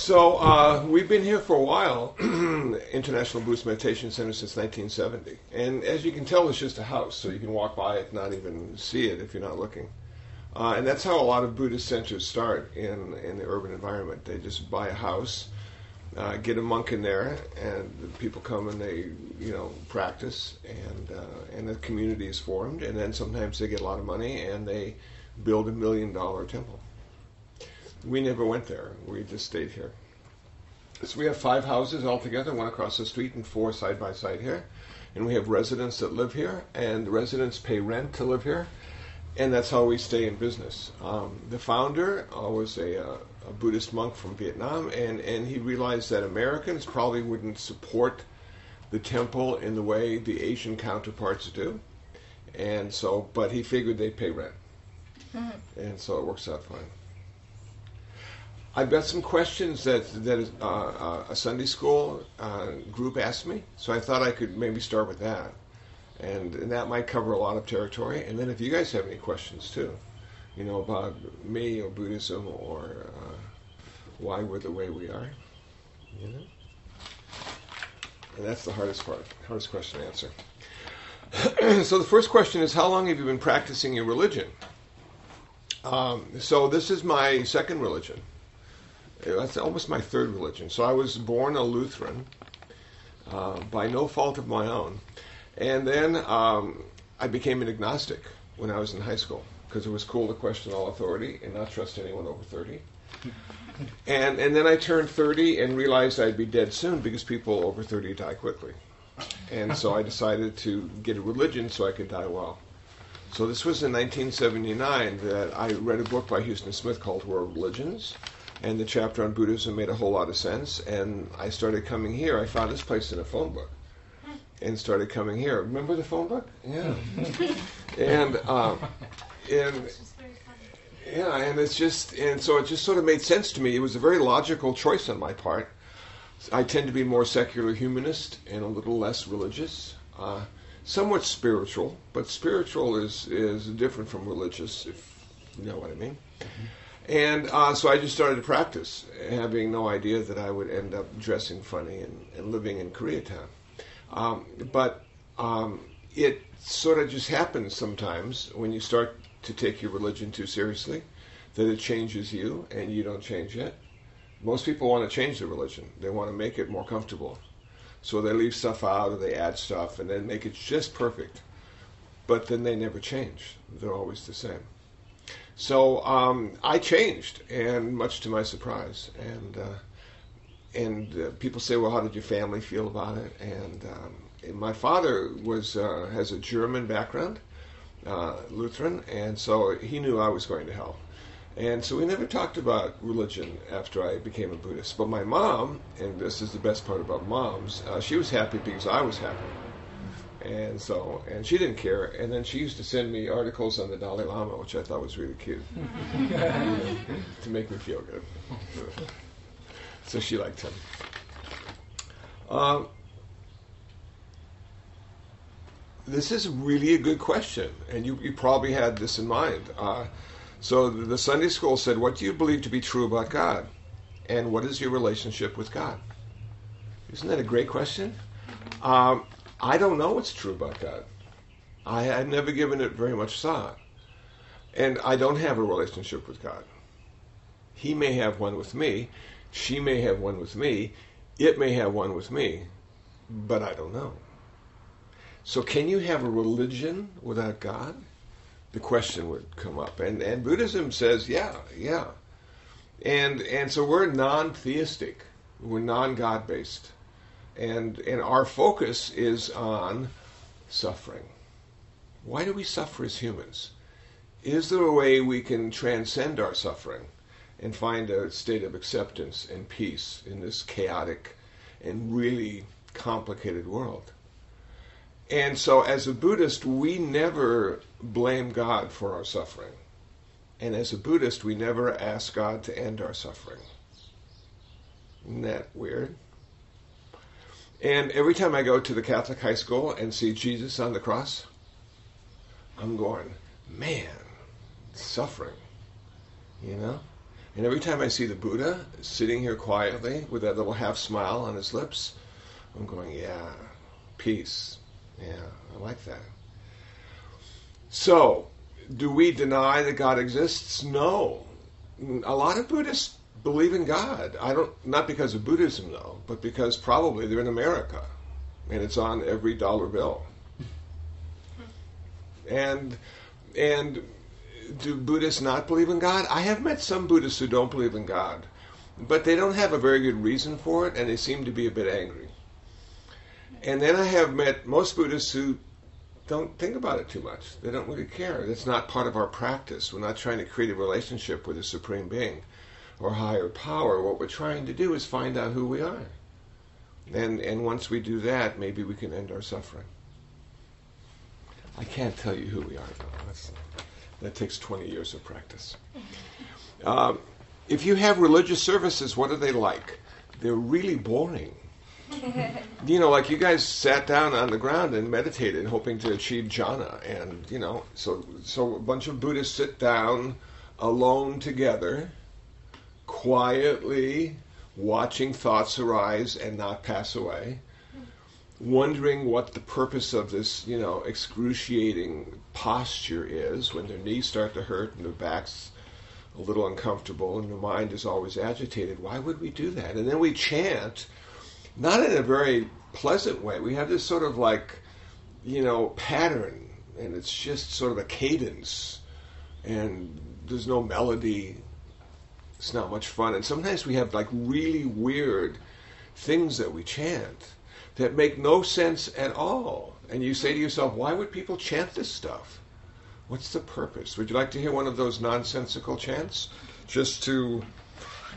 So uh, we've been here for a while, International Buddhist Meditation Center since 1970, and as you can tell, it's just a house, so you can walk by it, not even see it if you're not looking. Uh, and that's how a lot of Buddhist centers start in in the urban environment. They just buy a house, uh, get a monk in there, and people come and they you know practice, and uh, and the community is formed, and then sometimes they get a lot of money and they build a million dollar temple. We never went there. We just stayed here. So we have five houses altogether, one across the street and four side by side here. And we have residents that live here, and the residents pay rent to live here, and that's how we stay in business. Um, the founder uh, was a, uh, a Buddhist monk from Vietnam, and, and he realized that Americans probably wouldn't support the temple in the way the Asian counterparts do. And so, but he figured they'd pay rent. And so it works out fine. I've got some questions that that uh, uh, a Sunday school uh, group asked me, so I thought I could maybe start with that, and, and that might cover a lot of territory. And then if you guys have any questions too, you know about me or Buddhism or uh, why we're the way we are, you know, and that's the hardest part, hardest question to answer. so the first question is, how long have you been practicing your religion? Um, so this is my second religion. That's almost my third religion. So I was born a Lutheran uh, by no fault of my own. And then um, I became an agnostic when I was in high school because it was cool to question all authority and not trust anyone over 30. And, and then I turned 30 and realized I'd be dead soon because people over 30 die quickly. And so I decided to get a religion so I could die well. So this was in 1979 that I read a book by Huston Smith called World Religions and the chapter on Buddhism made a whole lot of sense. And I started coming here. I found this place in a phone book, and started coming here. Remember the phone book? Yeah. and um, and yeah, and it's just and so it just sort of made sense to me. It was a very logical choice on my part. I tend to be more secular humanist and a little less religious. Uh, somewhat spiritual, but spiritual is is different from religious, if you know what I mean. Mm-hmm. And uh, so I just started to practice, having no idea that I would end up dressing funny and, and living in Koreatown. Um, but um, it sort of just happens sometimes when you start to take your religion too seriously, that it changes you and you don't change it. Most people want to change their religion, they want to make it more comfortable. So they leave stuff out or they add stuff and then make it just perfect. But then they never change, they're always the same. So um, I changed, and much to my surprise, and uh, and uh, people say, "Well, how did your family feel about it?" And, um, and my father was uh, has a German background, uh, Lutheran, and so he knew I was going to hell. And so we never talked about religion after I became a Buddhist. But my mom, and this is the best part about moms, uh, she was happy because I was happy and so and she didn't care. And then she used to send me articles on the dalai lama which i thought was really cute. To make me feel good. So she liked him. Um, this is really a good question and you, you probably had this in mind. Uh, so the, the sunday school said what do you believe to be true about god? And what is your relationship with god? Isn't that a great question? Um, I don't know what's true about God. I had never given it very much thought. And I don't have a relationship with God. He may have one with me. She may have one with me. It may have one with me. But I don't know. So, can you have a religion without God? The question would come up. And, and Buddhism says, yeah, yeah. And, and so we're non theistic, we're non God based and and our focus is on suffering. Why do we suffer as humans? Is there a way we can transcend our suffering and find a state of acceptance and peace in this chaotic and really complicated world? And so, as a Buddhist, we never blame God for our suffering. And as a Buddhist, we never ask God to end our suffering. Isn't that weird? And every time I go to the Catholic high school and see Jesus on the cross, I'm going, man, suffering, you know? And every time I see the Buddha sitting here quietly with that little half smile on his lips, I'm going, yeah, peace. Yeah, I like that. So, do we deny that God exists? No. A lot of Buddhists believe in God. I don't not because of Buddhism though, but because probably they're in America and it's on every dollar bill. And and do Buddhists not believe in God? I have met some Buddhists who don't believe in God, but they don't have a very good reason for it and they seem to be a bit angry. And then I have met most Buddhists who don't think about it too much. They don't really care. That's not part of our practice. We're not trying to create a relationship with a supreme being or higher power. What we're trying to do is find out who we are. And and once we do that, maybe we can end our suffering. I can't tell you who we are though. That's, that takes 20 years of practice. Um, if you have religious services, what are they like? They're really boring you know, like you guys sat down on the ground and meditated, hoping to achieve jhana, and you know, so so a bunch of Buddhists sit down alone together, quietly watching thoughts arise and not pass away, wondering what the purpose of this, you know, excruciating posture is when their knees start to hurt and their backs a little uncomfortable and their mind is always agitated. Why would we do that? And then we chant not in a very pleasant way. We have this sort of like, you know, pattern, and it's just sort of a cadence, and there's no melody. It's not much fun. And sometimes we have like really weird things that we chant that make no sense at all. And you say to yourself, why would people chant this stuff? What's the purpose? Would you like to hear one of those nonsensical chants? Just to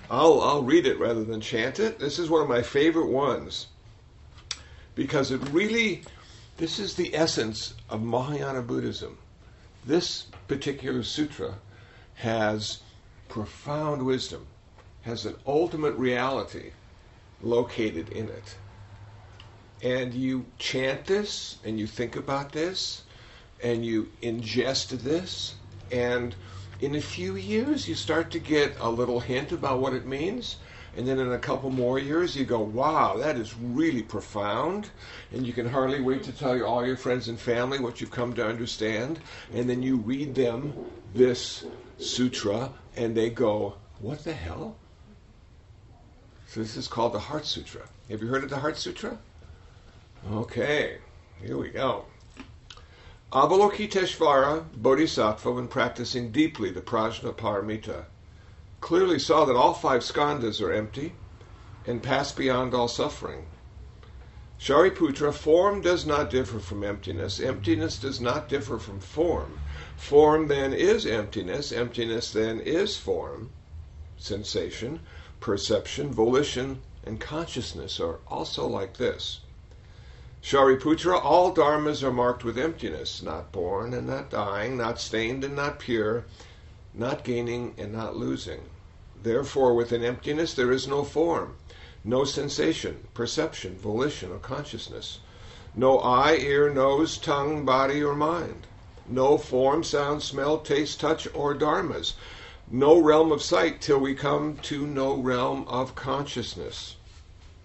I'll, I'll read it rather than chant it. This is one of my favorite ones because it really, this is the essence of Mahayana Buddhism. This particular sutra has profound wisdom, has an ultimate reality located in it. And you chant this, and you think about this, and you ingest this, and in a few years, you start to get a little hint about what it means. And then in a couple more years, you go, wow, that is really profound. And you can hardly wait to tell all your friends and family what you've come to understand. And then you read them this sutra, and they go, what the hell? So this is called the Heart Sutra. Have you heard of the Heart Sutra? Okay, here we go. Avalokiteshvara Bodhisattva, when practicing deeply the Prajnaparamita, clearly saw that all five skandhas are empty and pass beyond all suffering. Shariputra, form does not differ from emptiness. Emptiness does not differ from form. Form then is emptiness. Emptiness then is form. Sensation, perception, volition, and consciousness are also like this. Shariputra, all dharmas are marked with emptiness, not born and not dying, not stained and not pure, not gaining and not losing. Therefore, within emptiness there is no form, no sensation, perception, volition, or consciousness, no eye, ear, nose, tongue, body, or mind, no form, sound, smell, taste, touch, or dharmas, no realm of sight till we come to no realm of consciousness,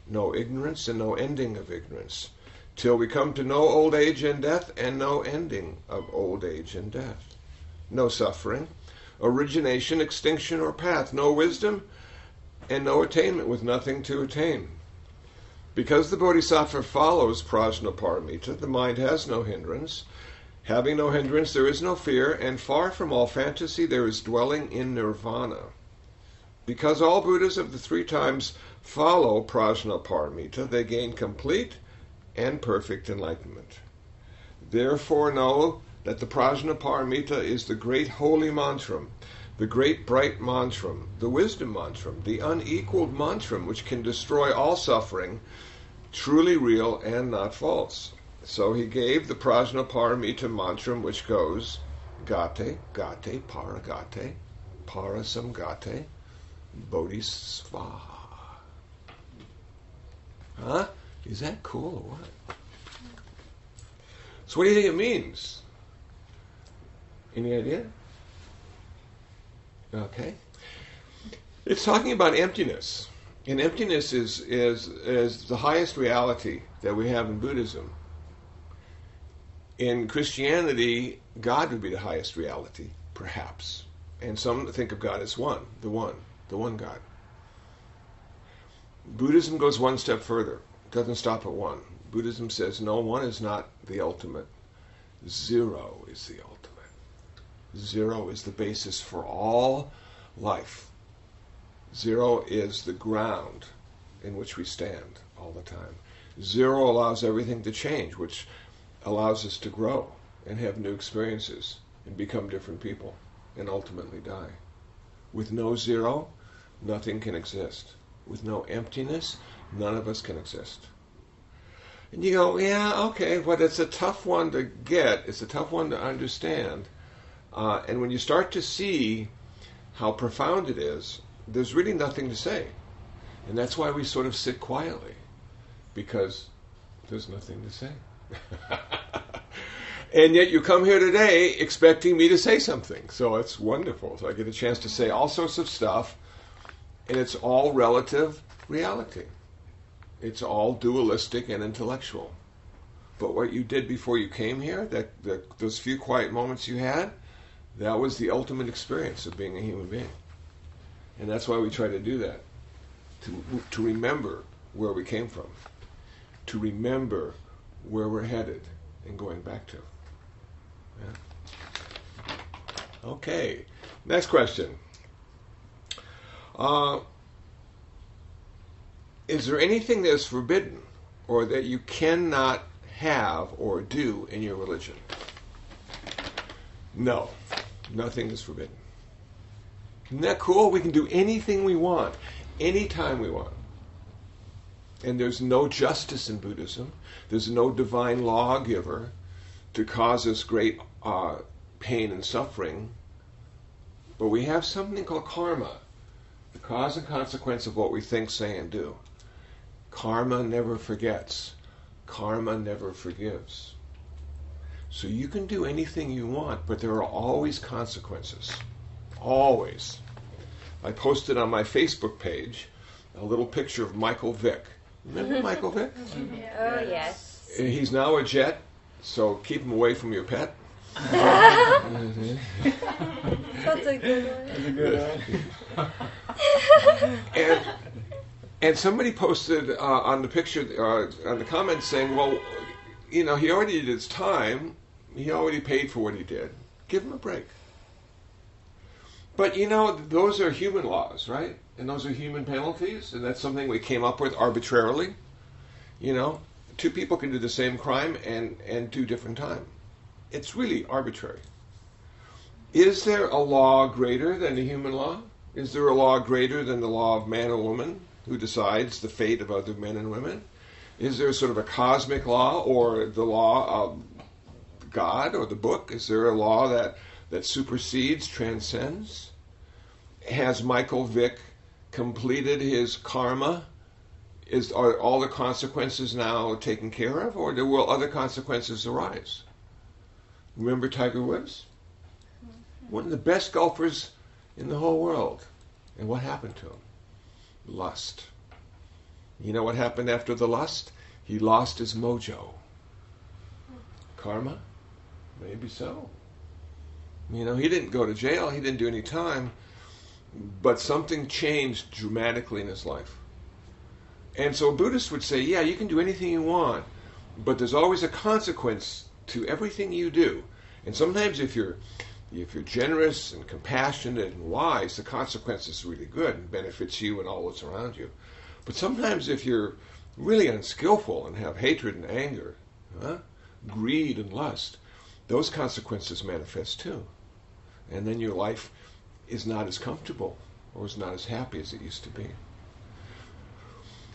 no ignorance and no ending of ignorance. Till we come to no old age and death and no ending of old age and death. No suffering, origination, extinction, or path, no wisdom, and no attainment with nothing to attain. Because the Bodhisattva follows Prajnaparamita, the mind has no hindrance. Having no hindrance, there is no fear, and far from all fantasy, there is dwelling in nirvana. Because all Buddhas of the three times follow Prajnaparamita, they gain complete and perfect enlightenment. Therefore, know that the Prajnaparamita is the great holy mantram, the great bright mantram, the wisdom mantram, the unequaled mantram which can destroy all suffering, truly real and not false. So he gave the Prajnaparamita mantram which goes Gate, Gate, Paragate, Parasamgate, Bodhisvaha. Huh? Is that cool or what? So, what do you think it means? Any idea? Okay. It's talking about emptiness. And emptiness is, is, is the highest reality that we have in Buddhism. In Christianity, God would be the highest reality, perhaps. And some think of God as one, the one, the one God. Buddhism goes one step further. It doesn't stop at one. Buddhism says no, one is not the ultimate. Zero is the ultimate. Zero is the basis for all life. Zero is the ground in which we stand all the time. Zero allows everything to change, which allows us to grow and have new experiences and become different people and ultimately die. With no zero, nothing can exist. With no emptiness, none of us can exist. And you go, yeah, okay, but it's a tough one to get. It's a tough one to understand. Uh, and when you start to see how profound it is, there's really nothing to say. And that's why we sort of sit quietly, because there's nothing to say. and yet you come here today expecting me to say something. So it's wonderful. So I get a chance to say all sorts of stuff, and it's all relative reality. It's all dualistic and intellectual. But what you did before you came here, that, that those few quiet moments you had, that was the ultimate experience of being a human being. And that's why we try to do that. To, to remember where we came from. To remember where we're headed and going back to. Yeah. Okay. Next question. Uh, is there anything that is forbidden or that you cannot have or do in your religion? No, nothing is forbidden. Isn't that cool? We can do anything we want, anytime we want. And there's no justice in Buddhism. There's no divine lawgiver to cause us great uh, pain and suffering. But we have something called karma, the cause and consequence of what we think, say, and do. Karma never forgets. Karma never forgives. So you can do anything you want, but there are always consequences. Always. I posted on my Facebook page a little picture of Michael Vick. Remember Michael Vick? Oh, yes. He's now a jet, so keep him away from your pet. That's a good one. That's a good one. and and somebody posted uh, on the picture uh, on the comments saying, "Well, you know, he already did his time. He already paid for what he did. Give him a break." But you know, those are human laws, right? And those are human penalties, and that's something we came up with arbitrarily. You know, two people can do the same crime and and do different time. It's really arbitrary. Is there a law greater than the human law? Is there a law greater than the law of man or woman who decides the fate of other men and women? Is there sort of a cosmic law or the law of God or the book? Is there a law that, that supersedes, transcends? Has Michael Vick completed his karma? Is are all the consequences now taken care of, or will other consequences arise? Remember Tiger Woods? One of the best golfers in the whole world. And what happened to him? Lust. You know what happened after the lust? He lost his mojo. Karma? Maybe so. You know, he didn't go to jail, he didn't do any time, but something changed dramatically in his life. And so Buddhists would say, yeah, you can do anything you want, but there's always a consequence to everything you do. And sometimes if you're if you're generous and compassionate and wise, the consequence is really good and benefits you and all that's around you. But sometimes if you're really unskillful and have hatred and anger, huh, greed and lust, those consequences manifest too. And then your life is not as comfortable or is not as happy as it used to be.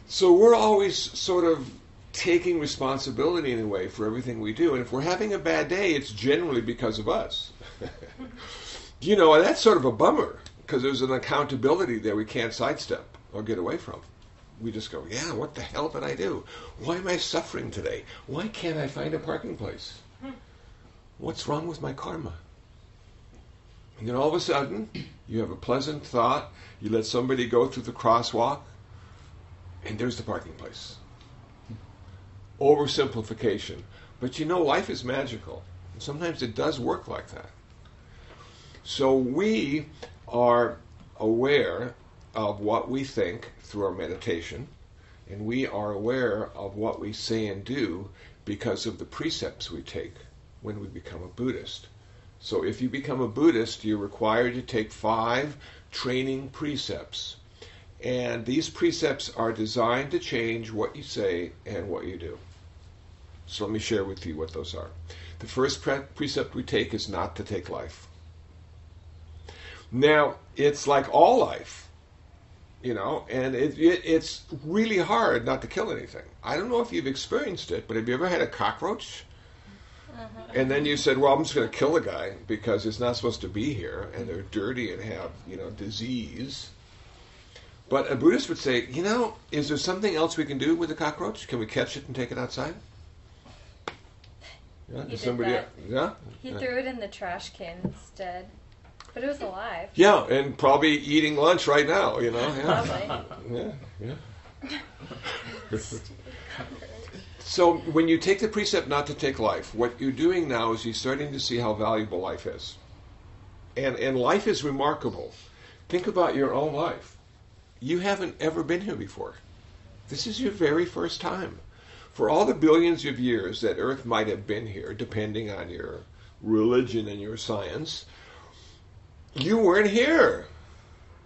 So we're always sort of taking responsibility in a way for everything we do. And if we're having a bad day, it's generally because of us. you know, and that's sort of a bummer because there's an accountability there we can't sidestep or get away from. We just go, yeah, what the hell did I do? Why am I suffering today? Why can't I find a parking place? What's wrong with my karma? And then all of a sudden, you have a pleasant thought, you let somebody go through the crosswalk, and there's the parking place. Oversimplification. But you know, life is magical. Sometimes it does work like that. So we are aware of what we think through our meditation, and we are aware of what we say and do because of the precepts we take when we become a Buddhist. So if you become a Buddhist, you're required to take five training precepts. And these precepts are designed to change what you say and what you do. So let me share with you what those are. The first pre- precept we take is not to take life. Now, it's like all life, you know, and it, it, it's really hard not to kill anything. I don't know if you've experienced it, but have you ever had a cockroach? Uh-huh. And then you said, "Well, I'm just going to kill the guy because it's not supposed to be here, and they're dirty and have you know disease." But a Buddhist would say, "You know, is there something else we can do with the cockroach? Can we catch it and take it outside?" Yeah, he somebody, yeah. He yeah. threw it in the trash can instead, but it was alive. Yeah, and probably eating lunch right now. You know, yeah, yeah, yeah. So when you take the precept not to take life, what you're doing now is you're starting to see how valuable life is. And and life is remarkable. Think about your own life. You haven't ever been here before. This is your very first time. For all the billions of years that Earth might have been here, depending on your religion and your science, you weren't here.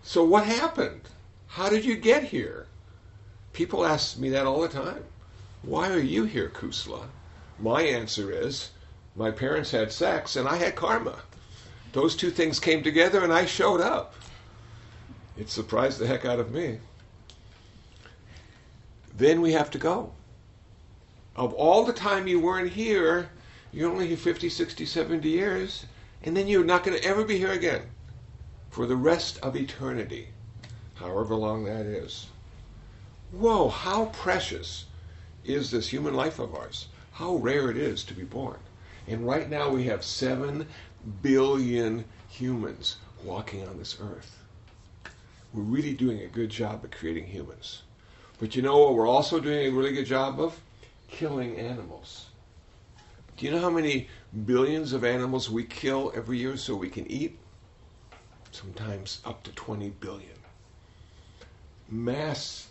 So what happened? How did you get here? People ask me that all the time. Why are you here, Kusala? My answer is my parents had sex and I had karma. Those two things came together and I showed up. It surprised the heck out of me. Then we have to go. Of all the time you weren't here, you're only here 50, 60, 70 years, and then you're not going to ever be here again for the rest of eternity, however long that is. Whoa, how precious is this human life of ours. How rare it is to be born. And right now we have 7 billion humans walking on this earth. We're really doing a good job of creating humans. But you know what we're also doing a really good job of? Killing animals. Do you know how many billions of animals we kill every year so we can eat? Sometimes up to 20 billion. Mass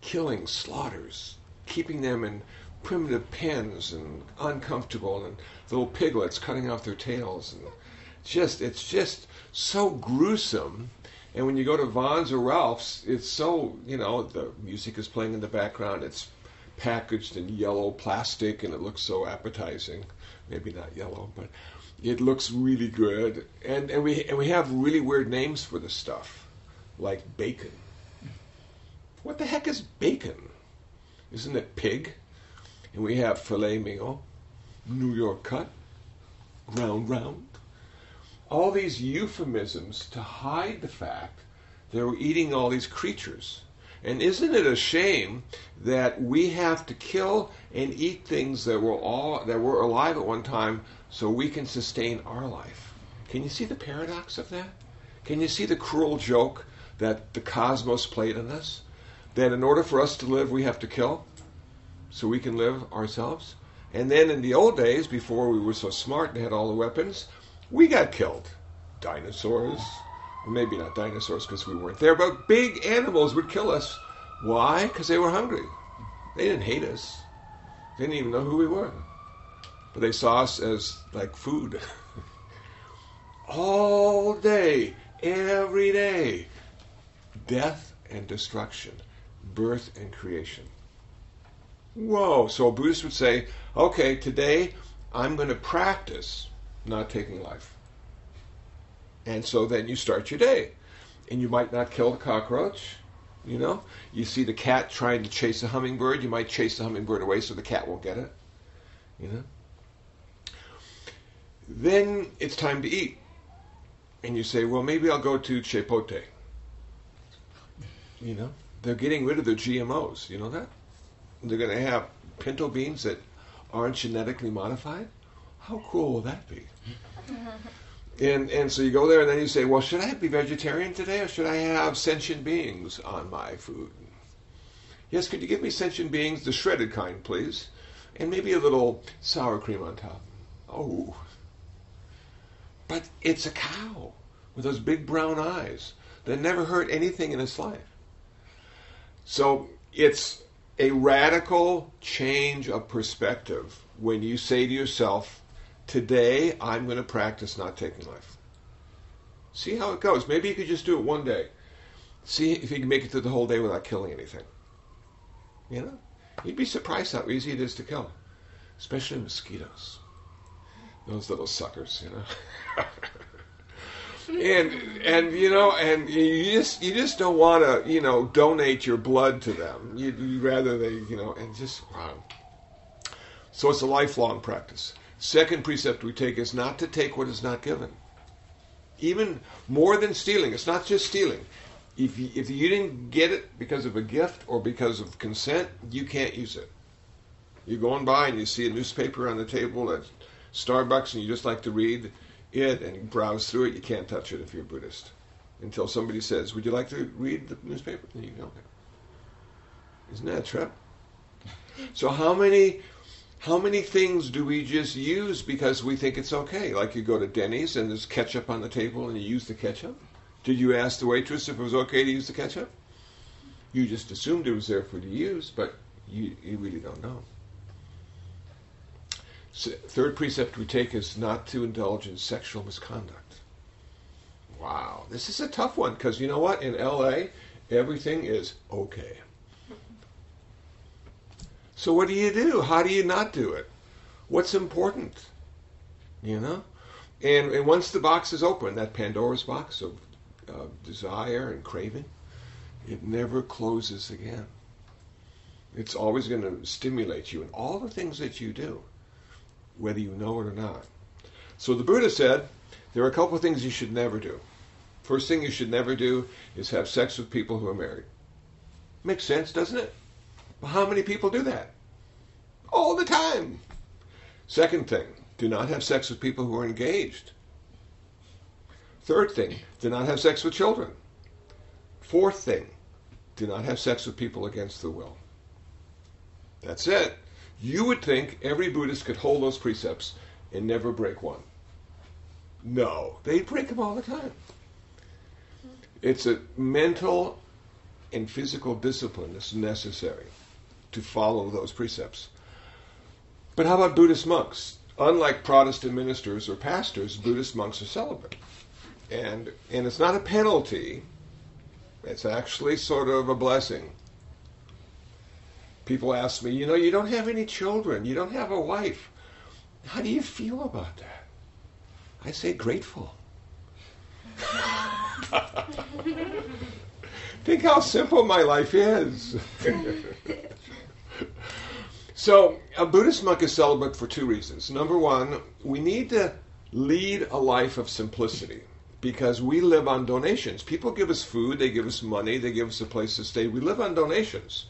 killing, slaughters, keeping them in primitive pens and uncomfortable and little piglets cutting off their tails and just it's just so gruesome. And when you go to Vons or Ralph's it's so you know the music is playing in the background. It's packaged in yellow plastic and it looks so appetizing. Maybe not yellow but it looks really good and and we and we have really weird names for the stuff like bacon what the heck is bacon isn't it pig? And we have filet mignon, New York cut, round round. All these euphemisms to hide the fact that we're eating all these creatures. And isn't it a shame that we have to kill and eat things that were all that were alive at one time so we can sustain our life? Can you see the paradox of that? Can you see the cruel joke that the cosmos played on us? that in order for us to live, we have to kill so we can live ourselves. And then in the old days, before we were so smart and had all the weapons, we got killed. Dinosaurs, maybe not dinosaurs because we weren't there, but big animals would kill us. Why? Because they were hungry. They didn't hate us. They didn't even know who we were. But they saw us as like food. all day, every day. Death and destruction birth and creation. Whoa. So a Buddhist would say, okay, today I'm going to practice not taking life. And so then you start your day. And you might not kill the cockroach. You know, you see the cat trying to chase a hummingbird, you might chase the hummingbird away so the cat won't get it. You know? Then it's time to eat. And you say, well, maybe I'll go to Chipotle. You know? they're getting rid of their GMOs. You know that? They're going to have pinto beans that aren't genetically modified. How cool will that be? And and so you go there and then you say, well, should I be vegetarian today or should I have sentient beings on my food? Yes, could you give me sentient beings, the shredded kind, please, and maybe a little sour cream on top. Oh, but it's a cow with those big brown eyes that never hurt anything in its life. So it's a radical change of perspective when you say to yourself, Today I'm going to practice not taking life. See how it goes. Maybe you could just do it one day. See if you can make it through the whole day without killing anything. You know? You'd be surprised how easy it is to kill, especially mosquitoes. Those little suckers, you know. and and you know, and you just you just don't want to you know donate your blood to them. You would rather they you know and just wow. So it's a lifelong practice. Second precept we take is not to take what is not given. Even more than stealing, it's not just stealing. If you, if you didn't get it because of a gift or because of consent, you can't use it. You're going by and you see a newspaper on the table at Starbucks and you just like to read it and browse through it, you can't touch it if you're Buddhist. Until somebody says, Would you like to read the newspaper? And you go, okay. Isn't that a trip? So how many how many things do we just use because we think it's okay? Like you go to Denny's and there's ketchup on the table and you use the ketchup? Did you ask the waitress if it was okay to use the ketchup? You just assumed it was there for you to use, but you, you really don't know. Third precept we take is not to indulge in sexual misconduct. Wow, this is a tough one because you know what? In LA, everything is okay. So what do you do? How do you not do it? What's important? You know? And, and once the box is open, that Pandora's box of uh, desire and craving, it never closes again. It's always going to stimulate you in all the things that you do, whether you know it or not. So the Buddha said there are a couple of things you should never do. First thing you should never do is have sex with people who are married. Makes sense, doesn't it? Well, how many people do that? All the time. Second thing, do not have sex with people who are engaged. Third thing, do not have sex with children. Fourth thing, do not have sex with people against the will. That's it. You would think every Buddhist could hold those precepts and never break one. No, they break them all the time. It's a mental and physical discipline that's necessary to follow those precepts. But how about Buddhist monks? Unlike Protestant ministers or pastors, Buddhist monks are celibate. And, and it's not a penalty, it's actually sort of a blessing. People ask me, you know, you don't have any children, you don't have a wife. How do you feel about that? I say grateful. Think how simple my life is. so, a Buddhist monk is celibate for two reasons. Number one, we need to lead a life of simplicity because we live on donations. People give us food, they give us money, they give us a place to stay. We live on donations.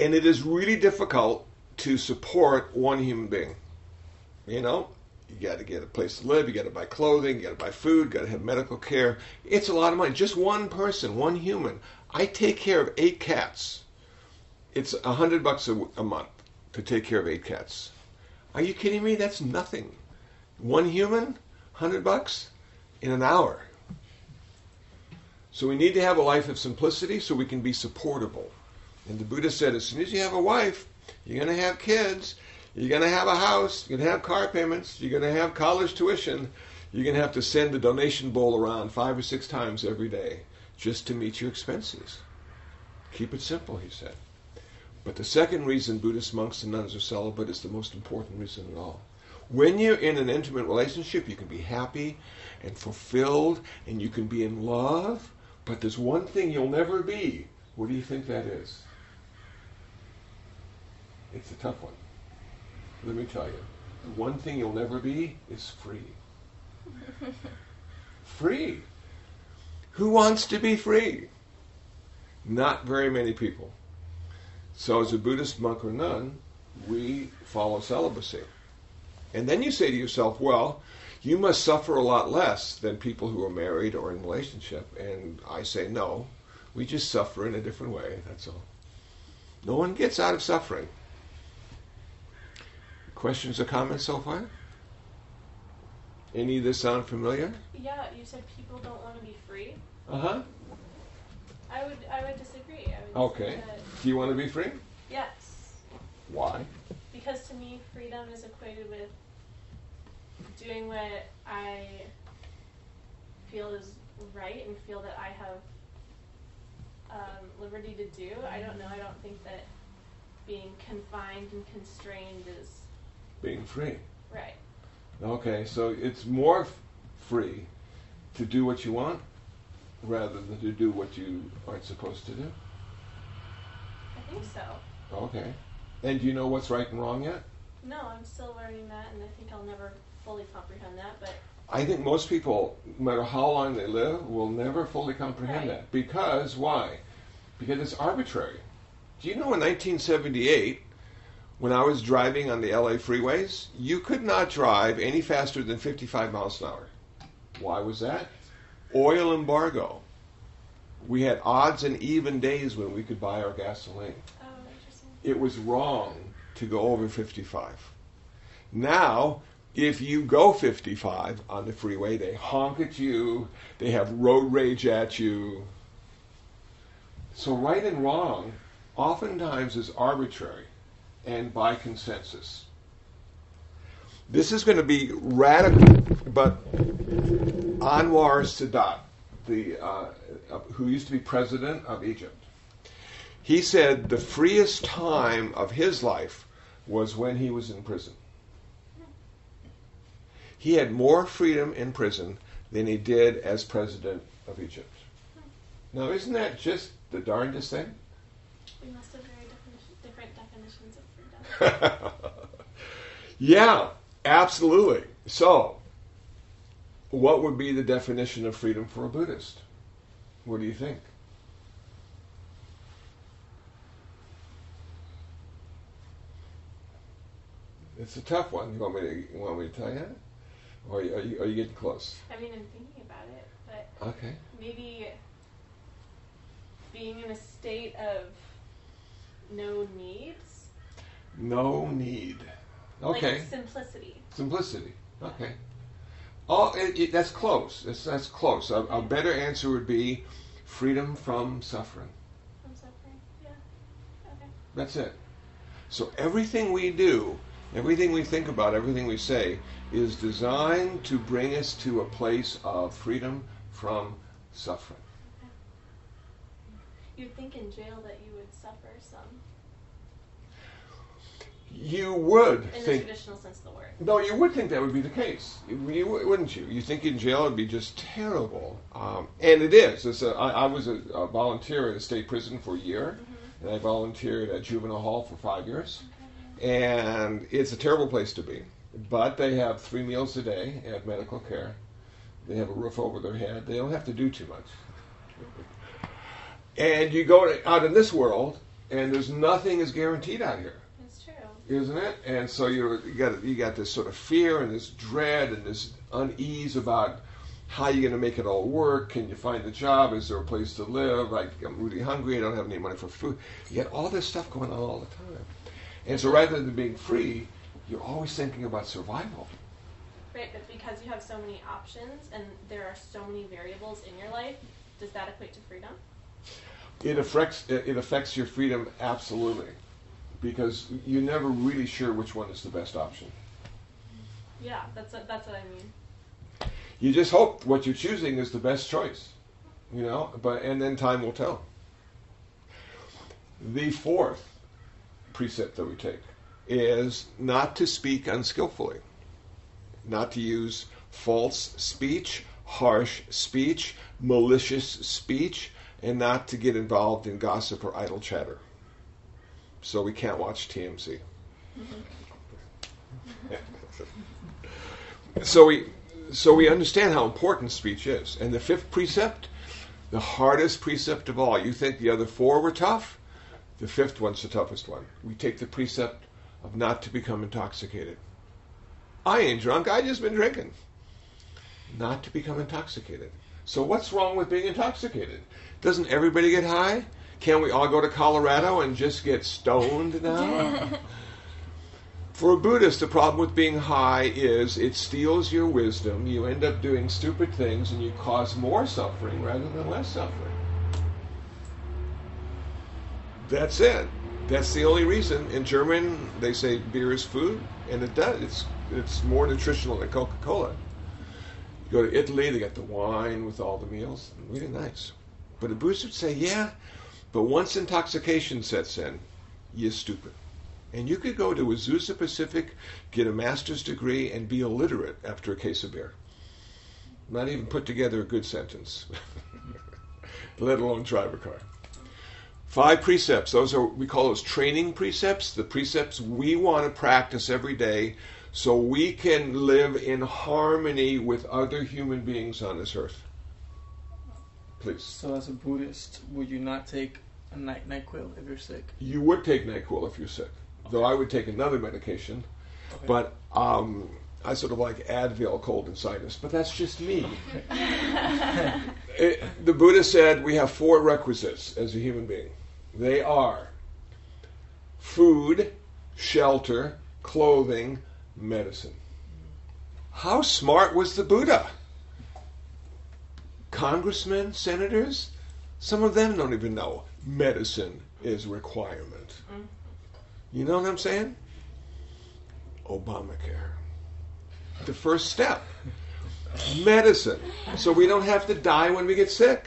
And it is really difficult to support one human being. You know, you got to get a place to live, you got to buy clothing, you got to buy food, you got to have medical care. It's a lot of money. Just one person, one human. I take care of eight cats. It's a hundred bucks a, month to take care of eight cats. Are you kidding me? That's nothing. One human, hundred bucks in an hour. So we need to have a life of simplicity so we can be supportable. And the Buddha said, as soon as you have a wife, you're going to have kids, you're going to have a house, you're going to have car payments, you're going to have college tuition. You're going to have to send the donation bowl around five or six times every day just to meet your expenses. Keep it simple, he said. But the second reason Buddhist monks and nuns are celibate is the most important reason of all. When you're in an intimate relationship, you can be happy and fulfilled and you can be in love, but there's one thing you'll never be. What do you think that is? It's a tough one. Let me tell you. The one thing you'll never be is free. free. Who wants to be free? Not very many people. So, as a Buddhist monk or nun, we follow celibacy. And then you say to yourself, well, you must suffer a lot less than people who are married or in a relationship. And I say, no, we just suffer in a different way, that's all. No one gets out of suffering. Questions or comments so far? Any of this sound familiar? Yeah, you said people don't want to be free. Uh huh. I would I would disagree. I would Okay. Do you want to be free? yes, Why? because to me freedom is equated with doing what I feel is right and feel that I have um, liberty to do. I don't know. I don't think that being confined and constrained is Being free. right. Okay, so it's more f- free to do what you want rather than to do what you aren't supposed to do. I think so. Okay. And do you know what's right and wrong yet? No, I'm still learning that, and I think I'll never fully comprehend that. But I think most people, no matter how long they live, will never fully comprehend Right. that. Because why? Because it's arbitrary. Do you know in 1978, when I was driving on the LA freeways, you could not drive any faster than 55 miles an hour. Why was that? Oil embargo. We had odds and even days when we could buy our gasoline oh, interesting. it was wrong to go over 55. Now, if you go 55 on the freeway, they honk at you, they have road rage at you. So, right and wrong oftentimes is arbitrary and by consensus. This is going to be radical, but Anwar Sadat, the, uh, who used to be president of Egypt, he said the freest time of his life was when he was in prison. He had more freedom in prison than he did as president of Egypt. Now, isn't that just the darndest thing? We must have very defini- different definitions of freedom. yeah, absolutely. So, what would be the definition of freedom for a Buddhist? What do you think? It's a tough one. You want me to, you want me to tell you? Or are you, are you, are you getting close? I mean, I'm thinking about it, but Okay. maybe being in a state of no needs, No need. Okay. like simplicity. Simplicity. Okay. Oh, it, it, that's close. That's, that's close. A, a better answer would be freedom from suffering. I'm suffering. Yeah. Okay. That's it. So everything we do, everything we think about, everything we say is designed to bring us to a place of freedom from suffering. You'd think in jail that you would suffer some, You would in the think traditional sense of the word. No, you would think that would be the case, you, you, wouldn't you? You think in jail it'd be just terrible, um, and it is. A, I, I was a, a volunteer at a state prison for a year, Mm-hmm. and I volunteered at juvenile hall for five years, and it's a terrible place to be. But they have three meals a day, they have medical care, they have a roof over their head, they don't have to do too much. And you go to, out in this world, and there's nothing is guaranteed out here. Isn't it? And so you're, you got you got this sort of fear and this dread and this unease about how you're going to make it all work. Can you find a job? Is there a place to live? Like I'm really hungry. I don't have any money for food. You get all this stuff going on all the time. And so rather than being free, you're always thinking about survival. Right, but because you have so many options and there are so many variables in your life, does that equate to freedom? It affects it affects your freedom absolutely, because you're never really sure which one is the best option. Yeah, that's what, that's what I mean. you just hope what you're choosing is the best choice you know but and then time will tell the fourth precept that we take is not to speak unskillfully not to use false speech harsh speech malicious speech and not to get involved in gossip or idle chatter so we can't watch TMZ so we so we understand how important speech is. And the fifth precept, the hardest precept of all. You think the other four were tough? The fifth one's the toughest one. We take the precept of not to become intoxicated. I ain't drunk, I just been drinking. not to become intoxicated. So what's wrong with being intoxicated? Doesn't everybody get high? Can't we all go to Colorado and just get stoned now? For a Buddhist, the problem with being high is it steals your wisdom. You end up doing stupid things and you cause more suffering rather than less suffering. That's it. That's the only reason. In German, they say beer is food, and it does. It's it's more nutritional than Coca-Cola. You go to Italy, they got the wine with all the meals, really nice. But a Buddhist would say, yeah, but once intoxication sets in, you're stupid. And you could go to Azusa Pacific, get a master's degree, and be illiterate after a case of beer. Not even put together a good sentence, let alone drive a car. Five precepts. Those are we call those training precepts. The precepts we want to practice every day, so we can live in harmony with other human beings on this earth. Please. So, as a Buddhist, would you not take a night Nyquil if you're sick? You would take Nyquil if you're sick, though I would take another medication. Okay. But um, I sort of like Advil, cold and sinus. But that's just me. It- the Buddha said we have four requisites as a human being. They are food, shelter, clothing, medicine. How smart was the Buddha? Congressmen, senators, some of them don't even know medicine is a requirement. Mm. You know what I'm saying? Obamacare. The first step. Medicine. So we don't have to die when we get sick.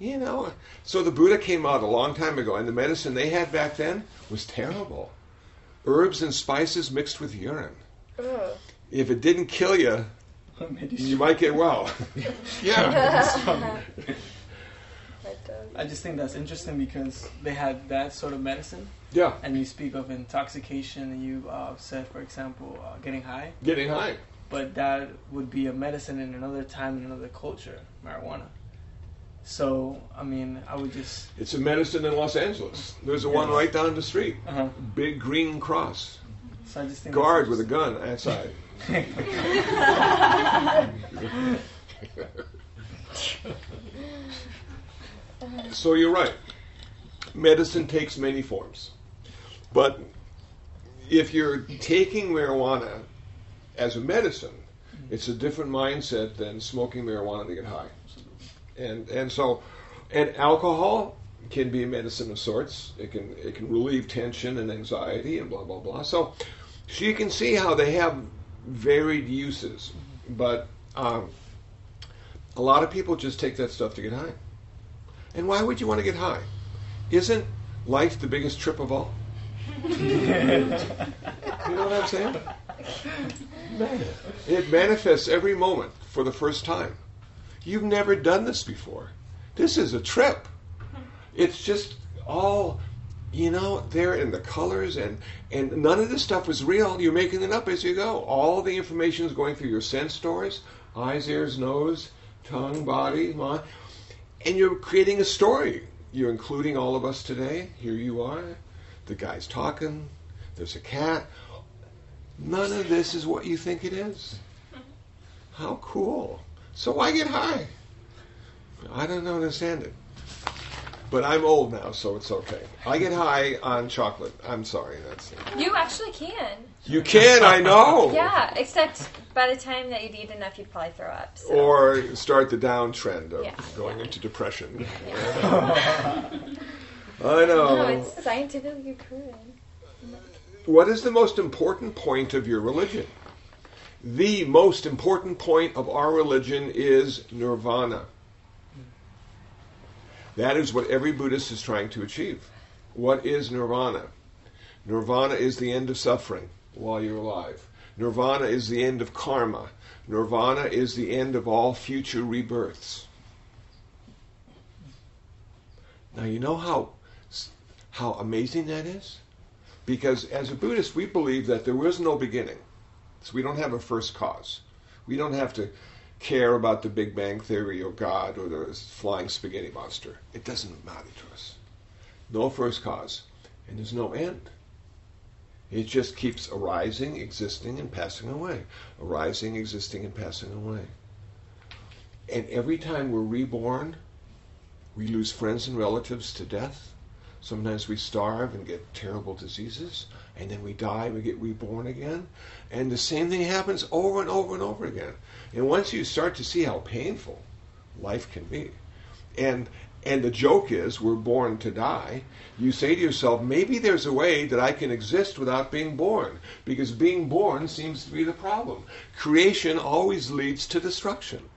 You know, so the Buddha came out a long time ago, and the medicine they had back then was terrible. Herbs and spices mixed with urine. Ugh. If it didn't kill you, you might get well. yeah. That. I just think that's interesting because they had that sort of medicine, Yeah. and you speak of intoxication, and you uh, said, for example, uh, getting high, Getting high. but that would be a medicine in another time, in another culture, marijuana. So, I mean, I would just. It's a medicine in Los Angeles. There's a one right down the street. Uh-huh. Big green cross. So I just think Guard with a gun outside. So you're right. Medicine takes many forms. But if you're taking marijuana as a medicine, it's a different mindset than smoking marijuana to get high. And and so and alcohol can be a medicine of sorts. It can it can relieve tension and anxiety and blah blah blah. So so you can see how they have varied uses, but um, a lot of people just take that stuff to get high. And why would you want to get high? Isn't life the biggest trip of all? You know what I'm saying? It manifests every moment for the first time. You've never done this before. This is a trip. It's just all, you know, there in the colors and and none of this stuff was real. You're making it up as you go. All the information is going through your sense stores, eyes, ears, nose, tongue, body, mind, and you're creating a story. You're including all of us today. Here you are. The guy's talking. There's a cat. None of this is what you think it is. How cool. So why get high? I don't understand it. But I'm old now, so it's okay. I get high on chocolate. I'm sorry. That's You actually can. you can. I know. Yeah, except by the time that you'd eat enough, you'd probably throw up. So. Or start the downtrend of Yeah. going into depression. Yeah. I know. No, it's scientifically proven. What is the most important point of your religion? The most important point of our religion is nirvana. That is what every Buddhist is trying to achieve. What is nirvana? Nirvana is the end of suffering while you're alive. Nirvana is the end of karma. Nirvana is the end of all future rebirths. Now you know how how amazing that is? Because as a Buddhist, we believe that there is no beginning. So we don't have a first cause. We don't have to care about the Big Bang Theory or God or the flying spaghetti monster. It doesn't matter to us. No first cause. And there's no end. It just keeps arising, existing, and passing away. Arising, existing, and passing away. And every time we're reborn, we lose friends and relatives to death. Sometimes we starve and get terrible diseases, and then we die we get reborn again. And the same thing happens over and over and over again. And once you start to see how painful life can be, and and the joke is we're born to die, you say to yourself, maybe there's a way that I can exist without being born, because being born seems to be the problem. Creation always leads to destruction.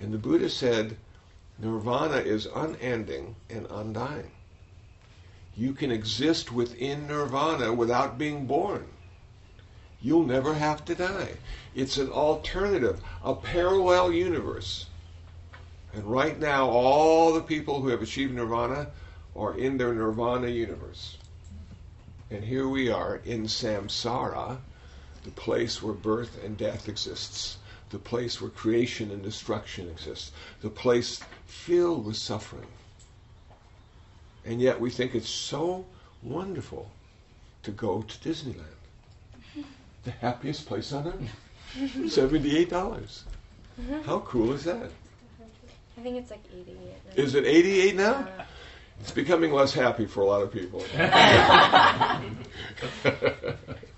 And the Buddha said, Nirvana is unending and undying. You can exist within nirvana without being born. You'll never have to die. It's an alternative, a parallel universe. And right now, all the people who have achieved nirvana are in their nirvana universe. And here we are in samsara, the place where birth and death exists the place where creation and destruction exists, the place filled with suffering. And yet we think it's so wonderful to go to Disneyland, the happiest place on earth. $78. dollars How cool is that? I think it's like 88. now. Is it 88 now? Uh, It's becoming less happy for a lot of people.